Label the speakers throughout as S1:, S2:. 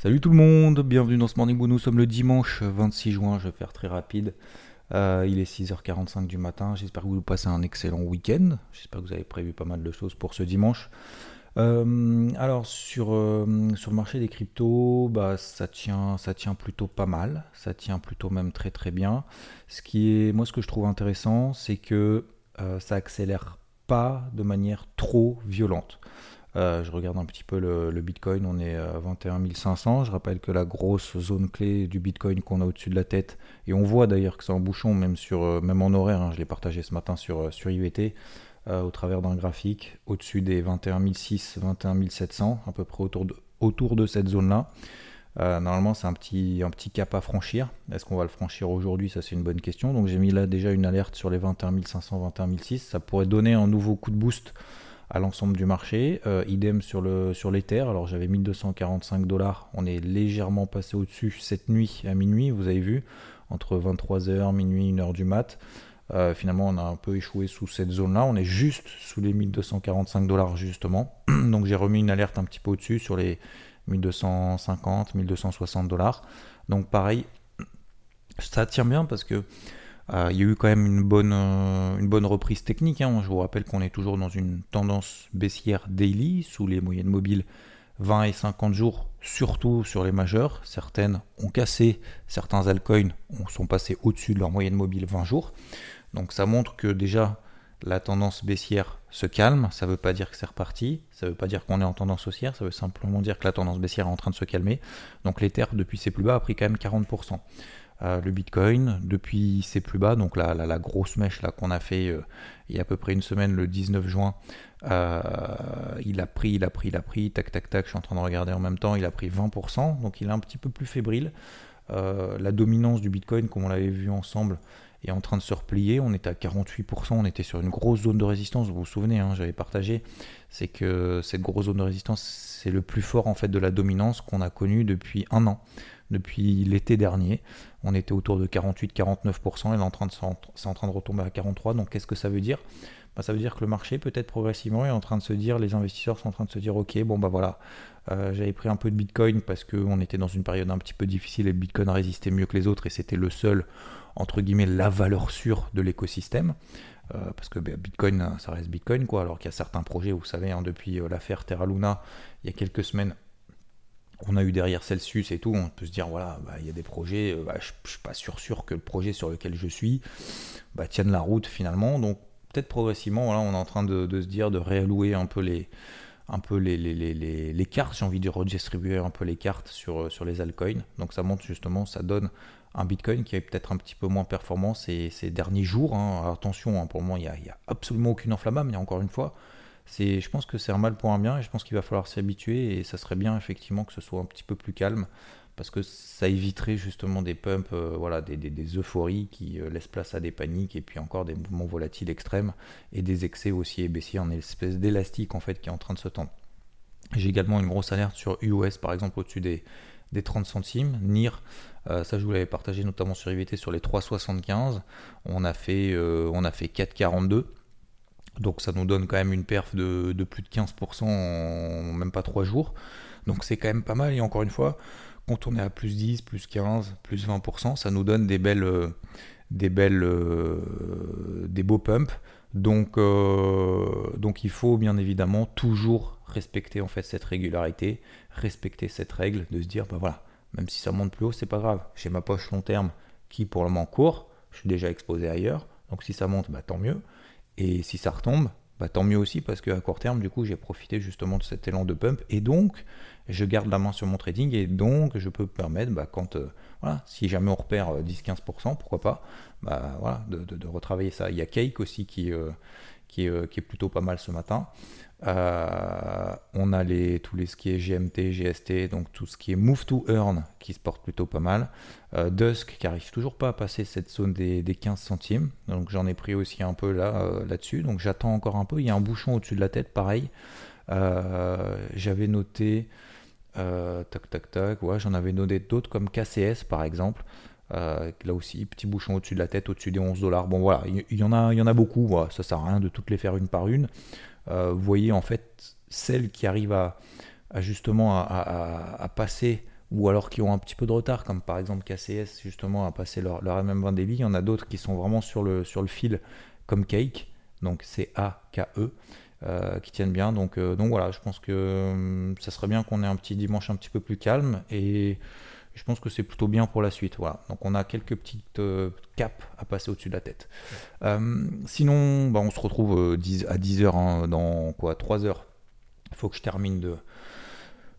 S1: Salut tout le monde, bienvenue dans ce Morning Bull. Nous sommes le dimanche 26 juin, je vais faire très rapide. Euh, il est 6h45 du matin, j'espère que vous passez un excellent week-end. J'espère que vous avez prévu pas mal de choses pour ce dimanche. Euh, alors sur, euh, sur le marché des cryptos, bah, ça, tient, ça tient plutôt pas mal, ça tient plutôt même très très bien. Ce qui est, moi ce que je trouve intéressant, c'est que ça accélère pas de manière trop violente. Je regarde un petit peu le, Bitcoin, on est à 21 500. Je rappelle que la grosse zone clé du Bitcoin qu'on a au-dessus de la tête, et on voit d'ailleurs que c'est un bouchon, même, sur, même en horaire, hein, je l'ai partagé ce matin sur, sur IVT, euh, au travers d'un graphique au-dessus des 21 600, 21 700, à peu près autour de, autour de cette zone-là. Euh, normalement, c'est un petit, un petit cap à franchir. Est-ce qu'on va le franchir aujourd'hui? Ça, c'est une bonne question. Donc, j'ai mis là déjà une alerte sur les 21 500, 21 600. Ça pourrait donner un nouveau coup de boost à l'ensemble du marché. Euh, idem sur, le, sur l'Ether. Alors, j'avais 1245 dollars. On est légèrement passé au-dessus cette nuit à minuit. Vous avez vu, entre 23h, minuit, 1h du mat. Euh, finalement, on a un peu échoué sous cette zone-là. On est juste sous les 1245 dollars, justement. Donc, j'ai remis une alerte un petit peu au-dessus sur les 1250, 1260 dollars. Donc, pareil, ça tient bien parce que il y a eu quand même une bonne, euh, reprise technique. Hein. Je vous rappelle qu'on est toujours dans une tendance baissière daily sous les moyennes mobiles 20 et 50 jours, surtout sur les majeurs. Certaines ont cassé, certains altcoins sont passés au-dessus de leur moyenne mobile 20 jours. Donc ça montre que déjà la tendance baissière se calme, ça ne veut pas dire que c'est reparti, ça ne veut pas dire qu'on est en tendance haussière, ça veut simplement dire que la tendance baissière est en train de se calmer. Donc l'Ether depuis ses plus bas a pris quand même 40%. Euh, le Bitcoin depuis ses plus bas, donc la, grosse mèche là qu'on a fait euh, il y a à peu près une semaine, le 19 juin, euh, il a pris, il a pris, il a pris, tac tac tac, je suis en train de regarder en même temps, il a pris 20%, donc il est un petit peu plus fébrile. la dominance du Bitcoin, comme on l'avait vu ensemble, est en train de se replier. On était à 48%, on était sur une grosse zone de résistance. Vous vous souvenez, hein, j'avais partagé, c'est que cette grosse zone de résistance, c'est le plus fort en fait de la dominance qu'on a connu depuis un an, depuis l'été dernier. On était autour de 48-49% et de, c'est en train de retomber à 43%. Donc qu'est-ce que ça veut dire? Bah, ça veut dire que le marché, peut-être progressivement, est en train de se dire, les investisseurs sont en train de se dire, ok, bon bah voilà, euh, j'avais pris un peu de Bitcoin parce qu'on était dans une période un petit peu difficile et Bitcoin résistait mieux que les autres et c'était le seul entre guillemets la valeur sûre de l'écosystème. Euh, parce que bah, Bitcoin, ça reste Bitcoin, quoi. Alors qu'il y a certains projets, vous savez, hein, depuis euh, l'affaire Terra Luna, il y a quelques semaines, on a eu derrière Celsius et tout, on peut se dire, voilà, bah, il y a des projets, euh, bah, je ne suis pas sûr, que le projet sur lequel je suis tienne la route finalement. Donc peut-être progressivement, on est en train de, se dire, de réallouer un peu les, un peu les, cartes, j'ai envie de redistribuer un peu les cartes sur, sur les altcoins. Donc ça montre justement, ça donne un Bitcoin qui est peut-être un petit peu moins performant ces, ces derniers jours. Hein. attention, hein, pour moi, il n'y a, absolument aucune enflammable, mais encore une fois, c'est, je pense que c'est un mal pour un bien et je pense qu'il va falloir s'y habituer et ça serait bien effectivement que ce soit un petit peu plus calme parce que ça éviterait justement des pumps, euh, voilà, des, euphories qui euh, laissent place à des paniques et puis encore des mouvements volatiles extrêmes et des excès aussi et en espèce d'élastique en fait qui est en train de se tendre. J'ai également une grosse alerte sur UOS par exemple au-dessus des, des 30 centimes. NIR, euh, ça je vous l'avais partagé notamment sur IVT sur les 3,75. On a fait, on a fait 4,42. Donc ça nous donne quand même une perf de, plus de 15% en même pas 3 jours. Donc c'est quand même pas mal. Et encore une fois, quand on est à plus 10, plus 15, plus 20%, ça nous donne des belles, euh, des belles, des beaux pumps. Donc, donc il faut bien évidemment toujours respecter en fait cette régularité, respecter cette règle de se dire bah voilà, même si ça monte plus haut, c'est pas grave. J'ai ma poche long terme qui pour le moment court, je suis déjà exposé ailleurs, donc si ça monte, bah tant mieux. Et si ça retombe, bah tant mieux aussi parce qu'à court terme, du coup, j'ai profité justement de cet élan de pump et donc je garde la main sur mon trading et donc je peux me permettre, bah, quand euh, voilà, si jamais on repère 10-15%, euh, pourquoi pas, bah voilà, de, retravailler ça. Il y a Cake aussi qui, euh, qui, est, qui est plutôt pas mal ce matin. Euh, on a les, tous les ce qui est GMT, GST, donc tout ce qui est Move to Earn qui se porte plutôt pas mal. Euh, Dusk qui arrive toujours pas à passer cette zone des, 15 centimes. Donc j'en ai pris aussi un peu là, euh, là-dessus. Donc j'attends encore un peu. Il y a un bouchon au-dessus de la tête, pareil. J'avais noté. tac tac tac, j'en avais noté d'autres comme KCS par exemple. là aussi, petit bouchon au-dessus de la tête, au-dessus des 11 dollars. Bon voilà, il y, en a, il y en a beaucoup. ça sert à rien de toutes les faire une par une. Euh, vous voyez en fait celles qui arrivent à, justement à, passer ou alors qui ont un petit peu de retard, comme par exemple KCS justement à passer leur, leur MM20 daily. Il y en a d'autres qui sont vraiment sur le, sur le fil, comme Cake, donc c'est A-K-E, euh, qui tiennent bien. Donc, euh, donc voilà, je pense que ça serait bien qu'on ait un petit dimanche un petit peu plus calme et je pense que c'est plutôt bien pour la suite. Voilà. Donc on a quelques petites euh, caps à passer au-dessus de la tête. Euh, sinon, bah, on se retrouve euh, à 10h hein, dans quoi 3 heures. Il faut que je termine de.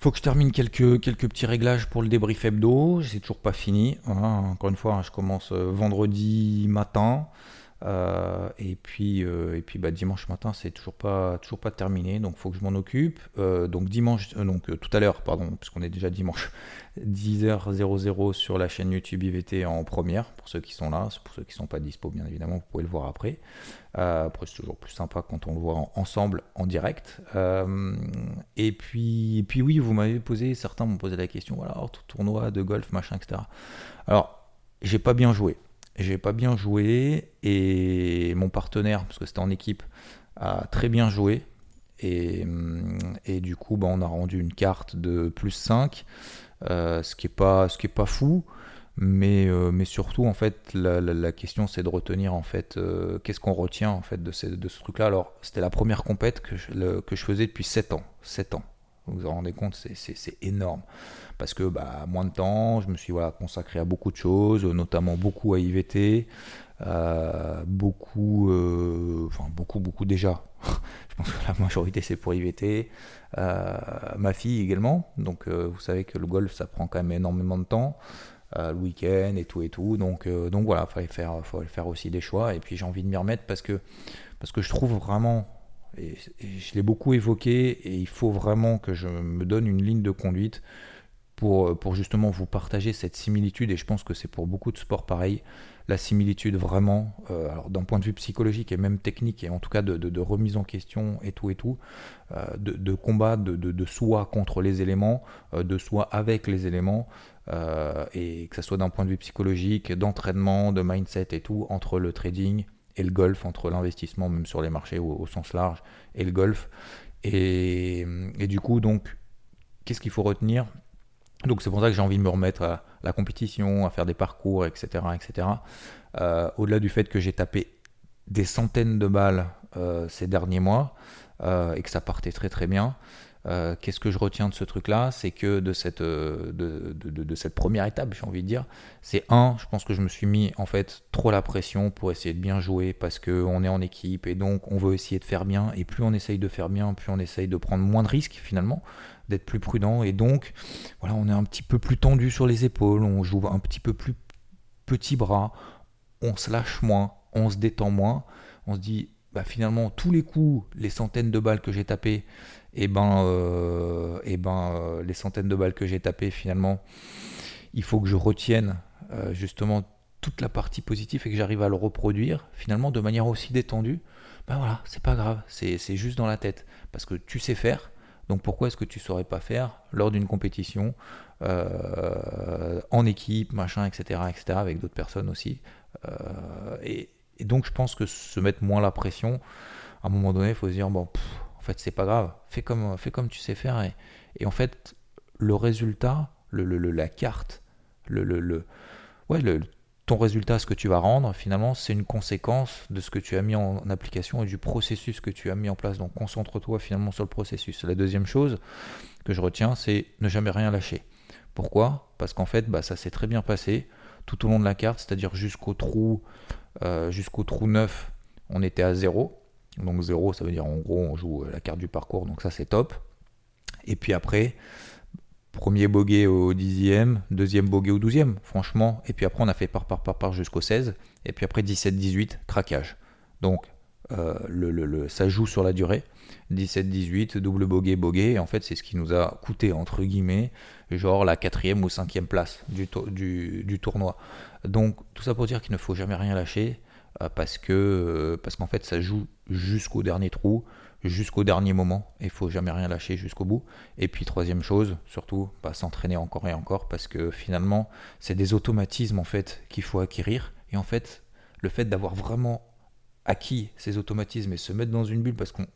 S1: Faut que je termine quelques, quelques petits réglages pour le débrief hebdo. C'est toujours pas fini. Encore une fois, hein, je commence vendredi matin. Euh, et puis, euh, et puis bah, dimanche matin, c'est toujours pas, toujours pas terminé, donc il faut que je m'en occupe. Euh, donc dimanche, donc tout à l'heure, pardon, puisqu'on est déjà dimanche, 10h00 sur la chaîne YouTube IVT en première, pour ceux qui sont là, pour ceux qui sont pas dispo, bien évidemment, vous pouvez le voir après. après, c'est toujours plus sympa quand on le voit ensemble en direct. et, puis, et puis oui, vous m'avez posé, certains m'ont posé la question, voilà, tournoi de golf, machin, etc. Alors, j'ai pas bien joué j'ai pas bien joué et mon partenaire, parce que c'était en équipe, a très bien joué. Et, et du coup, bah, on a rendu une carte de plus 5, euh, ce qui n'est pas, ce qui est pas fou. Mais, euh, mais surtout, en fait, la, la, question c'est de retenir en fait euh, qu'est-ce qu'on retient en fait de, de ce truc-là. Alors, c'était la première compète que je, que je faisais depuis 7 ans. 7 ans. Vous vous rendez compte, c'est énorme. Parce que bah, moins de temps, je me suis voilà, consacré à beaucoup de choses, notamment beaucoup à IVT, euh, beaucoup, euh, enfin beaucoup, beaucoup déjà. je pense que la majorité c'est pour IVT. Euh, ma fille également. Donc vous savez que le golf ça prend quand même énormément de temps. le week-end et tout et tout. Donc, donc voilà, il fallait faire, faire aussi des choix. Et puis j'ai envie de m'y remettre parce que, parce que je trouve vraiment je l'ai beaucoup évoqué, et il faut vraiment que je me donne une ligne de conduite pour, justement vous partager cette similitude, et je pense que c'est pour beaucoup de sports pareil, la similitude vraiment, euh, d'un point de vue psychologique et même technique, et en tout cas de, remise en question et tout et tout, euh, de, combat de, de, soi contre les éléments, euh, de soi avec les éléments, et que ce soit d'un point de vue psychologique, d'entraînement, de mindset et tout, entre le trading, et le golf, entre l'investissement même sur les marchés au, sens large et le golf. Et, du coup, donc, qu'est-ce qu'il faut retenir? Donc c'est pour ça que j'ai envie de me remettre à la compétition, à faire des parcours, etc. etc. Euh, au-delà du fait que j'ai tapé des centaines de balles euh, ces derniers mois euh, et que ça partait très très bien, euh, qu'est-ce que je retiens de ce truc-là? C'est que de cette, euh, de, cette première étape, j'ai envie de dire, c'est un, je pense que je me suis mis en fait trop la pression pour essayer de bien jouer parce qu'on est en équipe et donc on veut essayer de faire bien. Et plus on essaye de faire bien, plus on essaye de prendre moins de risques finalement, d'être plus prudent. Et donc, voilà, on est un petit peu plus tendu sur les épaules, on joue un petit peu plus petit bras, on se lâche moins, on se détend moins. On se dit, bah, finalement, tous les coups, les centaines de balles que j'ai tapées, et eh ben, euh, eh ben euh, les centaines de balles que j'ai tapées finalement, il faut que je retienne euh, justement toute la partie positive et que j'arrive à le reproduire finalement de manière aussi détendue. Ben voilà, c'est pas grave, c'est juste dans la tête parce que tu sais faire. Donc pourquoi est-ce que tu saurais pas faire lors d'une compétition en équipe, machin, etc., etc., avec d'autres personnes aussi. Et, donc je pense que se mettre moins la pression, à un moment donné, il faut se dire bon, en fait, c'est pas grave. Fais comme, fais comme tu sais faire. Et, en fait, le résultat, le, la carte, le, ton résultat, ce que tu vas rendre, finalement, c'est une conséquence de ce que tu as mis en application et du processus que tu as mis en place. Donc, concentre-toi finalement sur le processus. La deuxième chose que je retiens, c'est ne jamais rien lâcher. Pourquoi? Parce qu'en fait, bah, ça s'est très bien passé tout au long de la carte, c'est-à-dire jusqu'au trou, euh, jusqu'au trou 9, on était à zéro. Donc 0, ça veut dire en gros on joue la carte du parcours, donc ça c'est top. Et puis après, premier bogey au dixième, deuxième bogey au douzième, franchement. Et puis après on a fait par par par par jusqu'au 16. Et puis après 17-18, craquage. Donc le, ça joue sur la durée. 17-18, double bogey, bogey. En fait, c'est ce qui nous a coûté, entre guillemets, genre la quatrième ou cinquième place du, du, tournoi. Donc, tout ça pour dire qu'il ne faut jamais rien lâcher parce que parce qu'en fait, ça joue jusqu'au dernier trou jusqu'au dernier moment. Il faut jamais rien lâcher jusqu'au bout. Et puis troisième chose, surtout, pas s'entraîner encore et encore parce que finalement, c'est des automatismes en fait qu'il faut acquérir. Et en fait, le fait d'avoir vraiment acquis ces automatismes et se mettre dans une bulle, parce qu'on,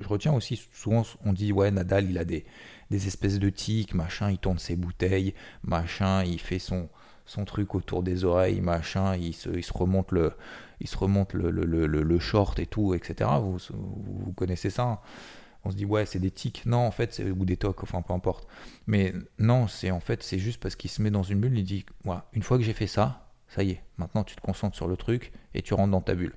S1: je retiens aussi souvent, on dit ouais Nadal, il a des, des espèces de tics, machin, il tourne ses bouteilles, machin, il fait son son truc autour des oreilles, machin, il se, remonte le, il se remonte le, le, le, short et tout, etc. Vous, vous, connaissez ça hein. On se dit ouais c'est des tics. Non en fait c'est ou des tocs, enfin peu importe. Mais non c'est en fait c'est juste parce qu'il se met dans une bulle. Il dit voilà une fois que j'ai fait ça, ça y est. Maintenant tu te concentres sur le truc et tu rentres dans ta bulle.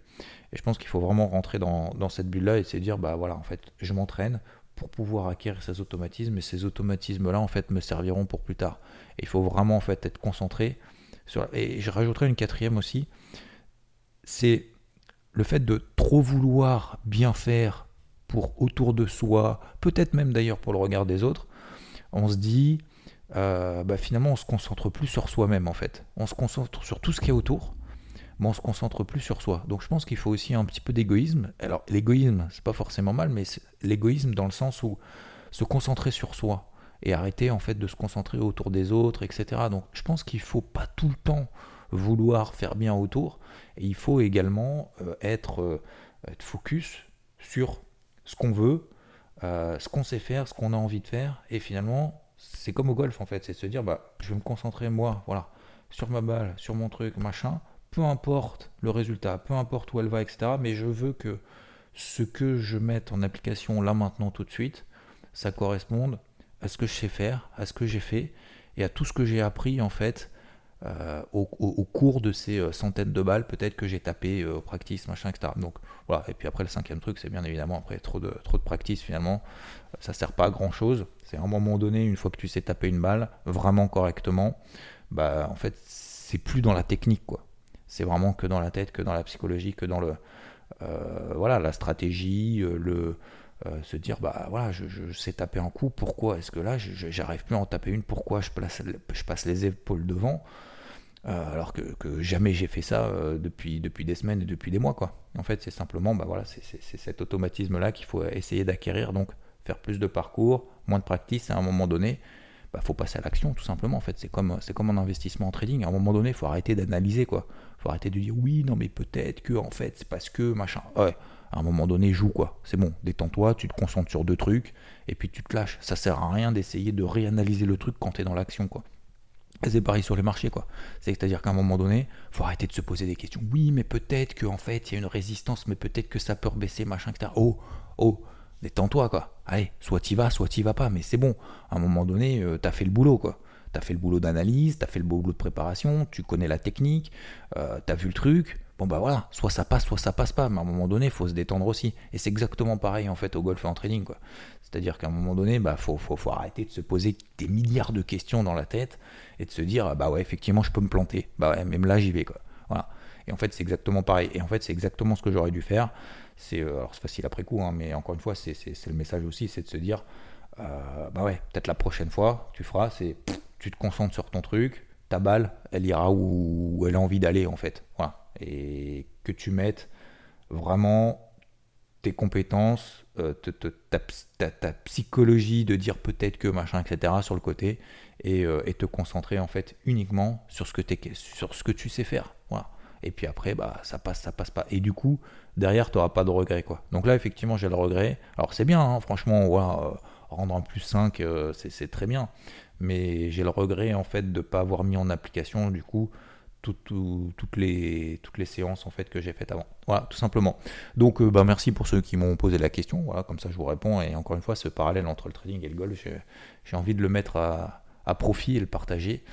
S1: Et je pense qu'il faut vraiment rentrer dans, dans cette bulle là et se dire bah voilà en fait je m'entraîne pour pouvoir acquérir ces automatismes. Et ces automatismes là en fait me serviront pour plus tard. Il faut vraiment en fait être concentré sur et je rajouterai une quatrième aussi. C'est le fait de trop vouloir bien faire pour autour de soi peut-être même d'ailleurs pour le regard des autres. On se dit euh, bah finalement on se concentre plus sur soi-même en fait. On se concentre sur tout ce qui est autour mais on se concentre plus sur soi. Donc je pense qu'il faut aussi un petit peu d'égoïsme. Alors l'égoïsme, c'est pas forcément mal, mais l'égoïsme dans le sens où se concentrer sur soi et arrêter en fait de se concentrer autour des autres, etc. Donc je pense qu'il faut pas tout le temps vouloir faire bien autour, et il faut également euh, être, euh, être, focus sur ce qu'on veut, euh, ce qu'on sait faire, ce qu'on a envie de faire, et finalement c'est comme au golf en fait, c'est de se dire bah je vais me concentrer moi, voilà, sur ma balle, sur mon truc, machin, peu importe le résultat, peu importe où elle va, etc. Mais je veux que ce que je mette en application là maintenant tout de suite, ça corresponde à ce que je sais faire, à ce que j'ai fait et à tout ce que j'ai appris en fait euh, au, cours de ces euh, centaines de balles peut-être que j'ai tapé euh, au practice, machin, etc. Donc voilà, et puis après le cinquième truc, c'est bien évidemment après trop de, trop de practice finalement, ça sert pas à grand chose. C'est à un moment donné, une fois que tu sais taper une balle vraiment correctement, bah en fait c'est plus dans la technique quoi c'est vraiment que dans la tête, que dans la psychologie, que dans euh, voilà la stratégie, euh, le euh, se dire bah voilà je, sais taper un coup, pourquoi est-ce que là j'arrive plus à en taper une, pourquoi je passe les épaules devant alors que, jamais j'ai fait ça depuis, depuis des semaines et depuis des mois quoi. En fait c'est simplement bah voilà c'est cet automatisme là qu'il faut essayer d'acquérir donc faire plus de parcours, moins de practice à un moment donné bah, faut passer à l'action tout simplement en fait. C'est comme c'est comme un investissement en trading. À un moment donné il faut arrêter d'analyser quoi faut arrêter de dire oui non mais peut-être que en fait c'est parce que machin. Ouais à un moment donné joue quoi. C'est bon détends-toi tu te concentres sur deux trucs et puis tu te lâches. Ça sert à rien d'essayer de réanalyser le truc quand tu es dans l'action quoi. C'est pareil sur les marchés quoi. C'est à dire qu'à un moment donné faut arrêter de se poser des questions. Oui mais peut-être que en fait il y a une résistance mais peut-être que ça peut rebaisser machin etc oh oh détends-toi quoi. Allez, soit t'y vas, soit t'y vas pas, mais c'est bon. À un moment donné, euh, t'as fait le boulot quoi. T'as fait le boulot d'analyse, t'as fait le boulot de préparation, tu connais la technique, euh, t'as vu le truc. Bon bah voilà, soit ça passe, soit ça passe pas, mais à un moment donné, il faut se détendre aussi. Et c'est exactement pareil en fait au golf et en trading quoi. C'est-à-dire qu'à un moment donné, bah faut, faut, faut, arrêter de se poser des milliards de questions dans la tête et de se dire bah ouais effectivement je peux me planter. Bah ouais, même là j'y vais quoi. Voilà. Et en fait c'est exactement pareil. Et en fait c'est exactement ce que j'aurais dû faire c'est euh, alors c'est facile après coup, hein, mais encore une fois, c'est le message aussi, c'est de se dire, euh, bah ouais, peut-être la prochaine fois, tu feras, c'est tu te concentres sur ton truc, ta balle, elle ira où, elle a envie d'aller en fait, voilà, et que tu mettes vraiment tes compétences, euh, ta, psychologie de dire peut-être que machin, etc. sur le côté, et, te concentrer en fait uniquement sur ce que, sur ce que tu sais faire. Voilà. Et puis après bah ça passe ça passe pas. Et du coup derrière tu n'auras pas de regret quoi. Donc là effectivement j'ai le regret. Alors c'est bien hein, franchement euh, rendre un plus 5 euh, c'est très bien mais j'ai le regret en fait de pas avoir mis en application du coup toutes, les, toutes les séances en fait que j'ai faites avant. Voilà, tout simplement. Donc euh, bah, merci pour ceux qui m'ont posé la question. Voilà, comme ça je vous réponds. Et encore une fois, ce parallèle entre le trading et le golf, j'ai envie de le mettre à, à profit et le partager.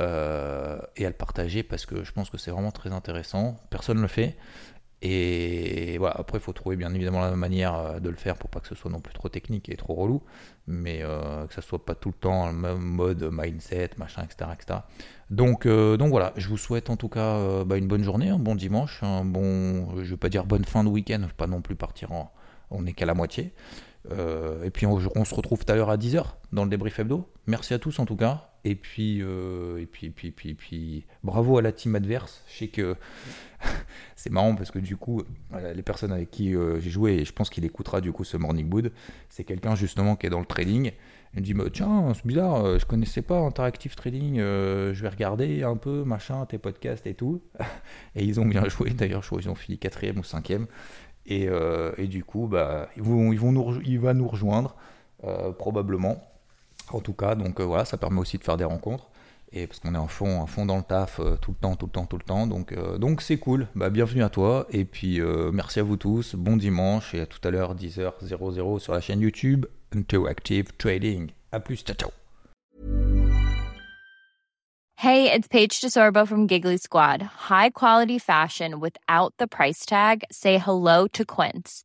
S1: Euh, et à le partager parce que je pense que c'est vraiment très intéressant. Personne ne le fait. Et voilà, après, il faut trouver bien évidemment la manière euh, de le faire pour pas que ce soit non plus trop technique et trop relou, mais euh, que ça soit pas tout le temps le même mode mindset, machin, etc. etc. Donc, euh, donc voilà, je vous souhaite en tout cas bah, une bonne journée, un bon dimanche, un bon, je vais pas dire bonne fin de week-end, pas non plus partir en, on n'est qu'à la moitié. et puis on, on, se retrouve tout à l'heure à 10h dans le débrief hebdo. Merci à tous en tout cas. Et puis, et puis, puis, puis, bravo à la team adverse. Je sais que c'est marrant parce que du coup, les personnes avec qui euh, j'ai joué, et je pense qu'il écoutera du coup ce Morning Wood, c'est quelqu'un justement qui est dans le trading. Il me dit bah, Tiens, c'est bizarre, euh, je connaissais pas Interactive Trading, euh, je vais regarder un peu, machin, tes podcasts et tout. et ils ont bien joué, d'ailleurs, je crois qu'ils ont fini quatrième ou cinquième. Et, et du coup, bah, ils il va nous rejoindre, probablement. En tout cas, donc voilà, ça permet aussi de faire des rencontres et parce qu'on est en fond, fond dans le taf euh, tout le temps, tout le temps, tout le temps. Donc, euh, donc c'est cool. Bah, bienvenue à toi. Et puis, euh, merci à vous tous. Bon dimanche et à tout à l'heure, 10h00 sur la chaîne YouTube Interactive Trading. À plus, ciao, ciao.
S2: Hey, it's Paige DeSorbo from Giggly Squad. High quality fashion without the price tag. Say hello to Quince.